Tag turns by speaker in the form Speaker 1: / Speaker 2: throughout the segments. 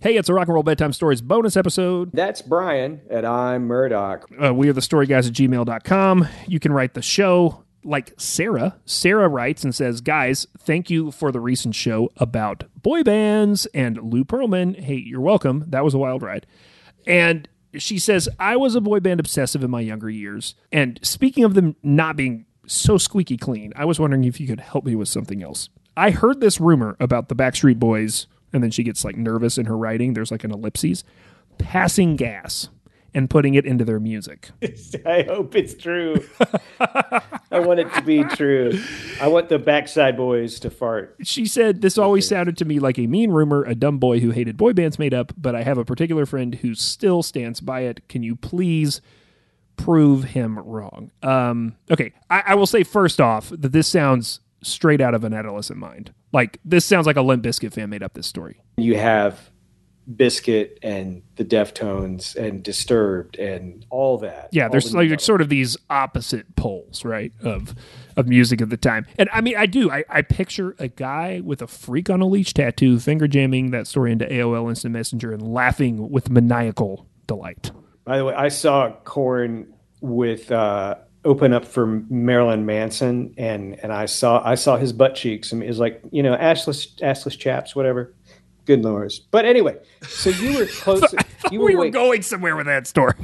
Speaker 1: Hey, it's a Rock and Roll Bedtime Stories bonus episode.
Speaker 2: That's Brian, and I'm Murdoch.
Speaker 1: Uh, we are the story guys at gmail.com. You can write the show like Sarah. Sarah writes and says, Guys, thank you for the recent show about boy bands and Lou Pearlman. Hey, you're welcome. That was a wild ride. And she says, I was a boy band obsessive in my younger years. And speaking of them not being so squeaky clean, I was wondering if you could help me with something else. I heard this rumor about the Backstreet Boys, and then she gets like nervous in her writing. There's like an ellipses, passing gas and putting it into their music.
Speaker 2: I hope it's true. I want it to be true. I want the backside boys to fart.
Speaker 1: She said, This always sounded to me like a mean rumor a dumb boy who hated boy bands made up, but I have a particular friend who still stands by it. Can you please prove him wrong? Um, okay, I, I will say first off that this sounds straight out of an adolescent mind. Like, this sounds like a Limp Bizkit fan made up this story.
Speaker 2: You have Bizkit and the Deftones and Disturbed and all that.
Speaker 1: Yeah,
Speaker 2: all
Speaker 1: there's
Speaker 2: the
Speaker 1: like sort of these opposite poles, right, of of music of the time. And I mean, I do. I, I picture a guy with a freak on a leash tattoo, finger jamming that story into AOL Instant Messenger and laughing with maniacal delight.
Speaker 2: By the way, I saw Korn with uh, open up for Marilyn Manson, and and I saw I saw his butt cheeks. I mean, it was like you know assless assless chaps, whatever. Good lords. But anyway, so you were close. you
Speaker 1: we were going somewhere with that story.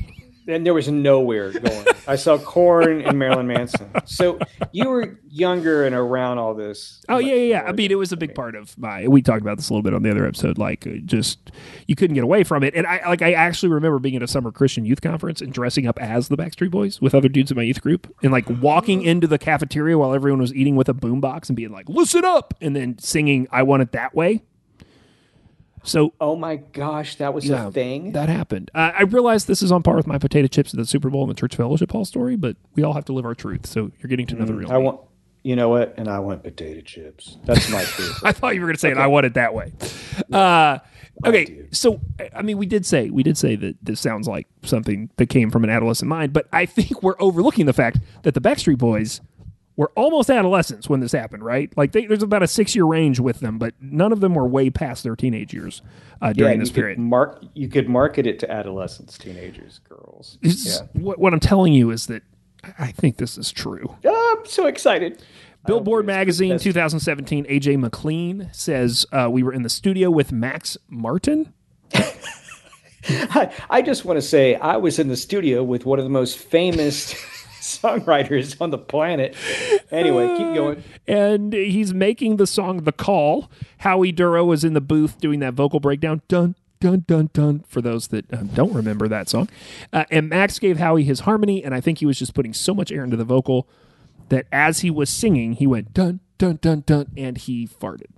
Speaker 2: And there was nowhere going. I saw Korn and Marilyn Manson. So you were younger and around all this.
Speaker 1: Oh yeah, yeah, yeah. I mean, it was a big part of my. We talked about this a little bit on the other episode. Like, uh, just you couldn't get away from it. And I like, I actually remember being at a summer Christian youth conference and dressing up as the Backstreet Boys with other dudes in my youth group, and like walking into the cafeteria while everyone was eating with a boombox and being like, "Listen up," and then singing "I Want It That Way." So
Speaker 2: Oh my gosh, that was
Speaker 1: yeah,
Speaker 2: a thing.
Speaker 1: that happened. Uh, I realize this is on par with my potato chips at the Super Bowl and the church fellowship hall story, but we all have to live our truth. So you're getting to know the real.
Speaker 2: Mm, I want. You know what? And I want potato chips. That's my favorite.
Speaker 1: I thought you were going to say it. I want it that way. Uh, okay,
Speaker 2: do.
Speaker 1: so I mean, we did say we did say that this sounds like something that came from an adolescent mind, but I think we're overlooking the fact that the Backstreet Boys were almost adolescents when this happened, right? Like they, there's about a six year range with them, but none of them were way past their teenage years uh, during
Speaker 2: yeah,
Speaker 1: this period.
Speaker 2: Mark, you could market it to adolescents, teenagers, girls. Yeah.
Speaker 1: what, what I'm telling you is that I think this is true.
Speaker 2: Oh, I'm so excited.
Speaker 1: Billboard Magazine 2017, AJ McLean says uh, we were in the studio with Max Martin.
Speaker 2: I, I just want to say I was in the studio with one of the most famous songwriters on the planet. Anyway, keep going.
Speaker 1: and he's making the song "The Call." Howie Dorough is in the booth doing that vocal breakdown. Dun dun dun dun. For those that um, don't remember that song, uh, and Max gave Howie his harmony, and I think he was just putting so much air into the vocal that as he was singing, he went dun dun dun dun, and he farted.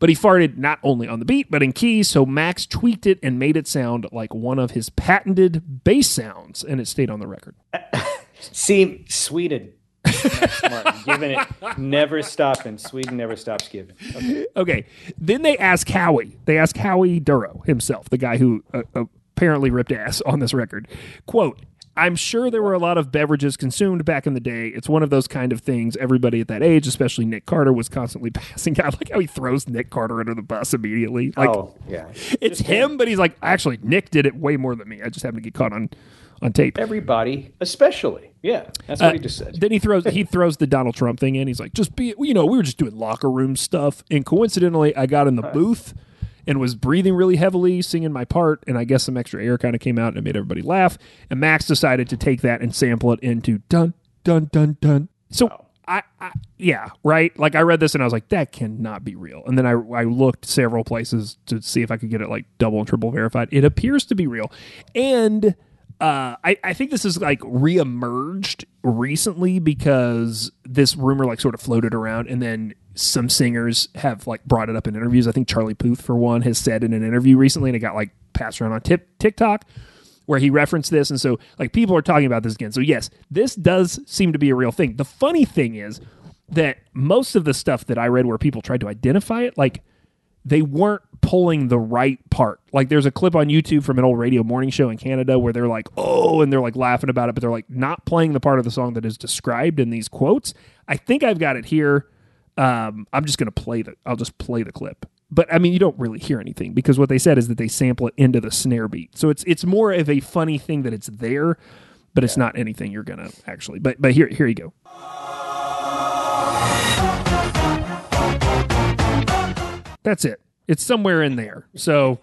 Speaker 1: But he farted not only on the beat, but in key. So Max tweaked it and made it sound like one of his patented bass sounds, and it stayed on the record.
Speaker 2: See, Sweden. Giving it, never stopping. Sweden never stops giving. Okay.
Speaker 1: Okay. Then they ask Howie. They ask Howie Dorough himself, the guy who uh, apparently ripped ass on this record. Quote, I'm sure there were a lot of beverages consumed back in the day. It's one of those kind of things everybody at that age, especially Nick Carter, was constantly passing out. Like how he throws Nick Carter under the bus immediately. Like
Speaker 2: oh, yeah.
Speaker 1: it's him, but he's like, actually, Nick did it way more than me. I just happened to get caught on on tape.
Speaker 2: Everybody, especially. Yeah, that's what he uh, just said.
Speaker 1: Then he throws he throws the Donald Trump thing in. He's like, just be you know, we were just doing locker room stuff. And coincidentally, I got in the booth and was breathing really heavily, singing my part, and I guess some extra air kind of came out and it made everybody laugh. And Max decided to take that and sample it into dun dun dun dun. So I, I yeah, right. Like I read this and I was like, that cannot be real. And then I I looked several places to see if I could get it like double and triple verified. It appears to be real. And uh, I, I think this is like reemerged recently because this rumor like sort of floated around and then some singers have like brought it up in interviews. I think Charlie Puth, for one, has said in an interview recently, and it got like passed around on tip, TikTok where he referenced this. And so like people are talking about this again. So yes, this does seem to be a real thing. The funny thing is that most of the stuff that I read where people tried to identify it, like they weren't pulling the right part. Like there's a clip on YouTube from an old radio morning show in Canada where they're like, "Oh," and they're like laughing about it, but they're like not playing the part of the song that is described in these quotes. I think I've got it here. Um, I'm just going to play the I'll just play the clip. but I mean, you don't really hear anything because what they said is that they sample it into the snare beat. So it's it's more of a funny thing that it's there, but it's not anything you're gonna actually. But but here here you go. That's it. It's somewhere in there. So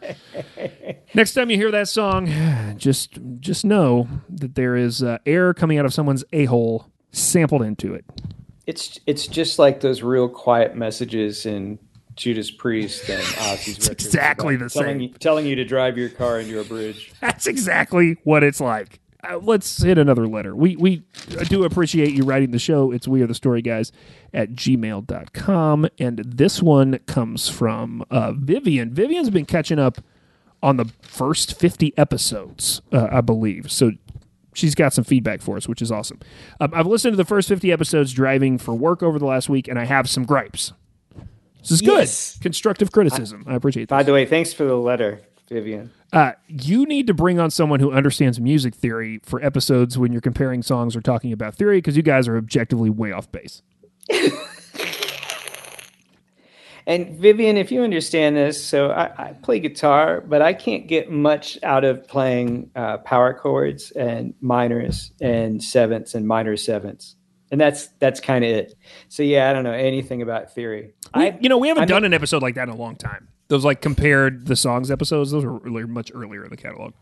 Speaker 1: next time you hear that song, just just know that there is uh, air coming out of someone's a hole sampled into it.
Speaker 2: It's it's just like those real quiet messages in Judas Priest and Ozzy's records.
Speaker 1: exactly the
Speaker 2: telling
Speaker 1: same.
Speaker 2: You, telling you to drive your car into a bridge.
Speaker 1: That's exactly what it's like. Uh, let's hit another letter. We we do appreciate you writing the show. It's we are the story guys at gmail.com. And this one comes from uh, Vivian. Vivian's been catching up on the first 50 episodes, uh, I believe. So she's got some feedback for us, which is awesome. Um, I've listened to the first 50 episodes driving for work over the last week, and I have some gripes. This is good.
Speaker 2: Yes.
Speaker 1: Constructive criticism. I, appreciate that.
Speaker 2: By the way, thanks for the letter, Vivian.
Speaker 1: Uh, you need to bring on someone who understands music theory for episodes when you're comparing songs or talking about theory because you guys are objectively way off base.
Speaker 2: And Vivian, if you understand this, so I, I play guitar, but I can't get much out of playing uh, power chords and minors and sevenths and minor sevenths, and that's that's kind of it. So yeah, I don't know anything about theory.
Speaker 1: We-
Speaker 2: I,
Speaker 1: you know, we haven't
Speaker 2: I'm-
Speaker 1: done an episode like that in a long time. Those like compared the songs episodes. Those were really much earlier in the catalog.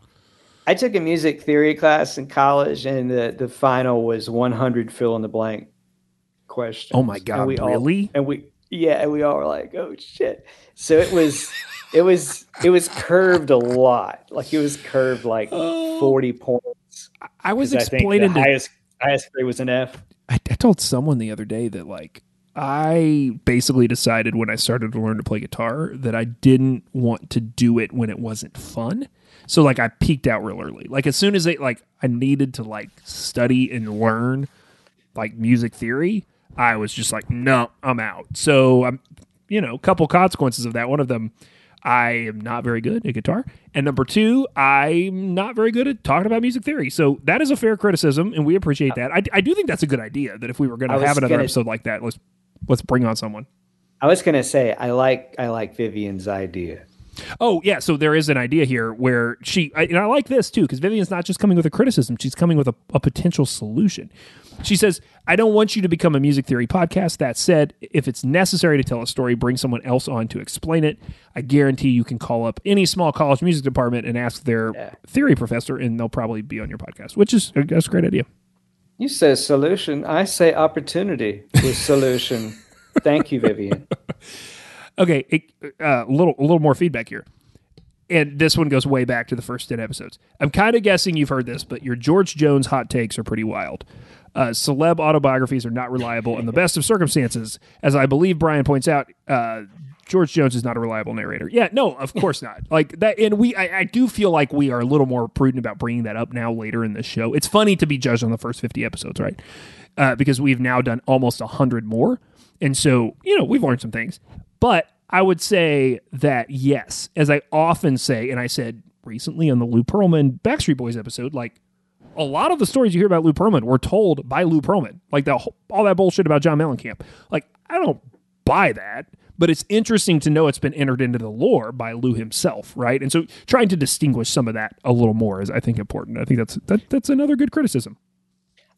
Speaker 2: I took a music theory class in college, and the the final was 100 fill in the blank questions.
Speaker 1: Oh my God,
Speaker 2: And we all-
Speaker 1: really?
Speaker 2: and we yeah, and we all were like, oh shit. So it was it was it was curved a lot. Like it was curved like 40 points.
Speaker 1: I was
Speaker 2: 'Cause I think
Speaker 1: explaining
Speaker 2: the
Speaker 1: to
Speaker 2: highest highest grade was an F.
Speaker 1: I, I told someone the other day that like I basically decided when I started to learn to play guitar that I didn't want to do it when it wasn't fun. So like I peaked out real early. Like as soon as it like I needed to like study and learn like music theory, I was just like, no, I'm out. So I'm you know, a couple consequences of that. One of them, I am not very good at guitar. And number two, I'm not very good at talking about music theory. So that is a fair criticism, and we appreciate that. I, I do think that's a good idea. That if we were going to have another
Speaker 2: gonna-
Speaker 1: episode like that, let's let's bring on someone.
Speaker 2: I was gonna say I like I like Vivian's idea.
Speaker 1: Oh yeah, so there is an idea here where she I- and I like this too because Vivian's not just coming with a criticism; she's coming with a, a potential solution. She says, "I don't want you to become a music theory podcast. That said, if it's necessary to tell a story, bring someone else on to explain it. I guarantee you can call up any small college music department and ask their
Speaker 2: Yeah.
Speaker 1: theory professor, and they'll probably be on your podcast. Which is that's a great idea.
Speaker 2: You say solution, I say opportunity with solution. Thank you, Vivian.
Speaker 1: Okay, a uh, little a little more feedback here. And this one goes way back to the first 10 episodes. I'm kind of guessing you've heard this, but your George Jones hot takes are pretty wild. Uh, celeb autobiographies are not reliable in the best of circumstances. As I believe Brian points out, uh, George Jones is not a reliable narrator. Yeah, no, of course not. Like that, and we, I, I do feel like we are a little more prudent about bringing that up now later in the show. It's funny to be judged on the first 50 episodes, right? Uh, because we've now done almost 100 more. And so, you know, we've learned some things. But I would say that yes, as I often say, and I said recently on the Lou Pearlman Backstreet Boys episode, like a lot of the stories you hear about Lou Pearlman were told by Lou Pearlman. Like the all that bullshit about John Mellencamp. Like I don't buy that, but it's interesting to know it's been entered into the lore by Lou himself, right? And so trying to distinguish some of that a little more is I think important. I think that's that, that's another good criticism.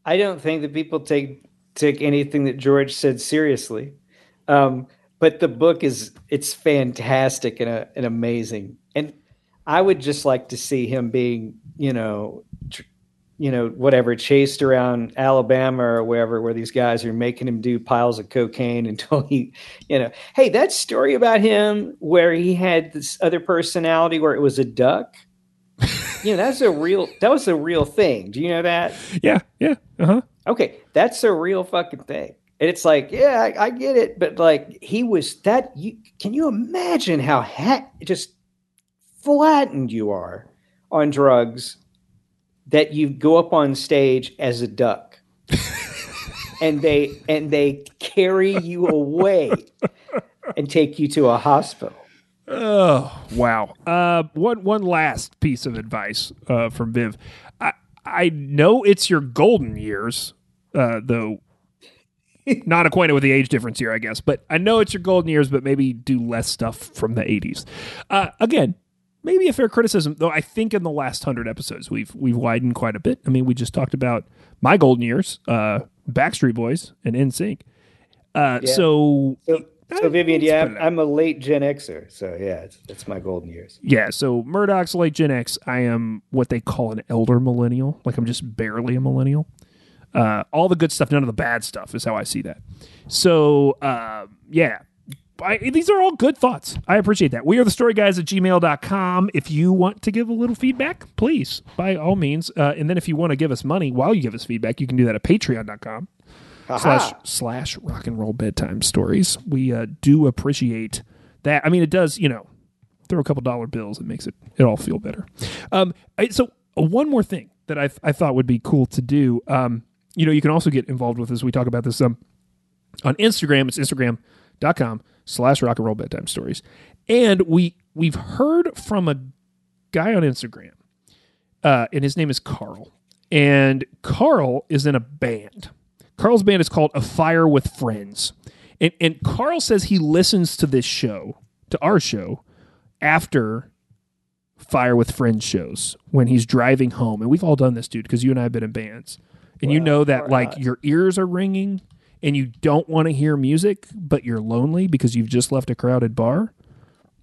Speaker 2: I don't think that people take take anything that George said seriously. Um, but the book is it's fantastic and, uh, and amazing. And I would just like to see him being, you know, tr- you know, whatever, chased around Alabama or wherever, where these guys are making him do piles of cocaine until he, you know, hey, that story about him where he had this other personality where it was a duck. you know, that's a real, that was a real thing. Do you know that?
Speaker 1: Yeah, yeah, uh huh.
Speaker 2: Okay, that's a real fucking thing. And it's like, yeah, I, I get it, but like he was that. You can you imagine how ha- just flattened you are on drugs that you go up on stage as a duck, and they and they carry you away and take you to a hospital.
Speaker 1: Oh wow! Uh, one one last piece of advice uh, from Viv. I I know it's your golden years, uh, though. Not acquainted with the age difference here, I guess. But I know it's your golden years, but maybe do less stuff from the 80s. Uh, again, maybe a fair criticism, though I think in the last hundred episodes we've we've widened quite a bit. I mean, we just talked about my golden years, uh, Backstreet Boys, and NSYNC. Uh,
Speaker 2: Yeah.
Speaker 1: So,
Speaker 2: So, so Vivian, yeah, I'm, I'm a late Gen Xer, so yeah, it's, my golden years.
Speaker 1: yeah, so Murdoch's late Gen X. I am what they call an elder millennial. Like I'm just barely a millennial. Uh, all the good stuff, none of the bad stuff is how I see that. So, uh, yeah. I, these are all good thoughts. I appreciate that. We are the story guys at gmail.com. If you want to give a little feedback, please, by all means. Uh, and then if you want to give us money while you give us feedback, you can do that at patreon.com slash slash rock and roll bedtime stories. We uh, do appreciate that. I mean, it does, you know, throw a couple dollar bills. It makes it it all feel better. Um, I, so uh, one more thing that I I thought would be cool to do. Um, you know, you can also get involved with this. We talk about this um on Instagram. It's Instagram.com slash rock and roll bedtime stories. And we we've heard from a guy on Instagram, uh, and his name is Carl. And Carl is in a band. Carl's band is called A Fire with Friends. And, and Carl says he listens to this show, to our show, after Fire with Friends shows when he's driving home. And we've all done this, dude, because you and I have been in bands. And you know that like
Speaker 2: not.
Speaker 1: your ears are ringing and you don't want to hear music, but you're lonely because you've just left a crowded bar,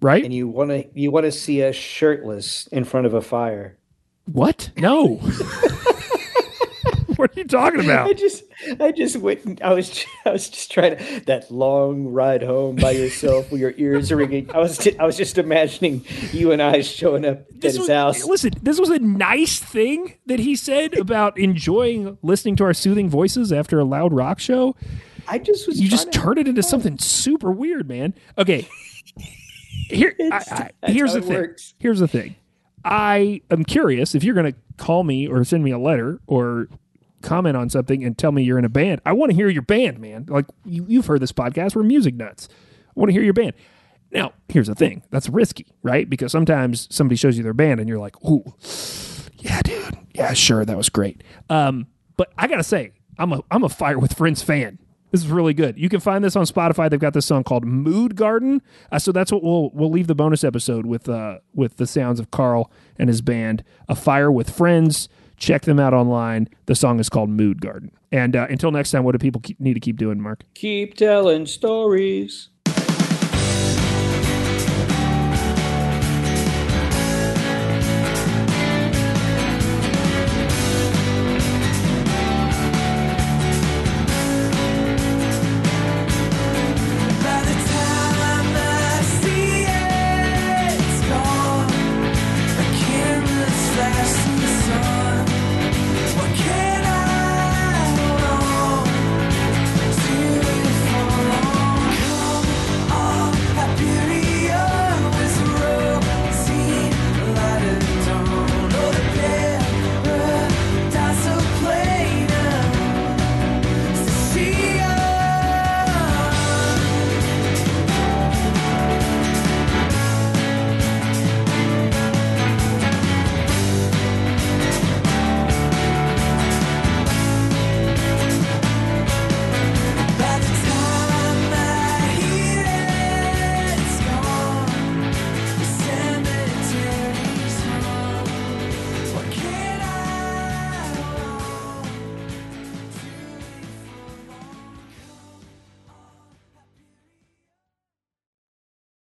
Speaker 1: right?
Speaker 2: And you want to you want to see us shirtless in front of a fire.
Speaker 1: what? No. what are you talking about?
Speaker 2: I just I just went. I was I was just trying to that long ride home by yourself with your ears ringing. I was I was just imagining you and I showing up at
Speaker 1: This
Speaker 2: his
Speaker 1: was,
Speaker 2: house.
Speaker 1: Listen, this was a nice thing that he said about enjoying listening to our soothing voices after a loud rock show.
Speaker 2: I just was.
Speaker 1: You just turned it into something super weird, man. Okay. Here, I, I, here's the thing.
Speaker 2: works.
Speaker 1: Here's the thing. I am curious if you're going to call me or send me a letter or comment on something and tell me you're in a band. I want to hear your band, man. Like you, you've heard this podcast. We're music nuts. I want to hear your band. Now, here's the thing. That's risky, right? Because sometimes somebody shows you their band and you're like, "Ooh, yeah, dude. Yeah, sure, that was great." Um, but I gotta say, I'm a I'm a Fire with Friends fan. This is really good. You can find this on Spotify. They've got this song called Mood Garden. Uh, so that's what we'll we'll leave the bonus episode with uh with the sounds of Carl and his band, A Fire with Friends. Check them out online. The song is called Mood Garden. And uh, until next time, what do people keep, need to keep doing, Mark?
Speaker 2: Keep telling stories.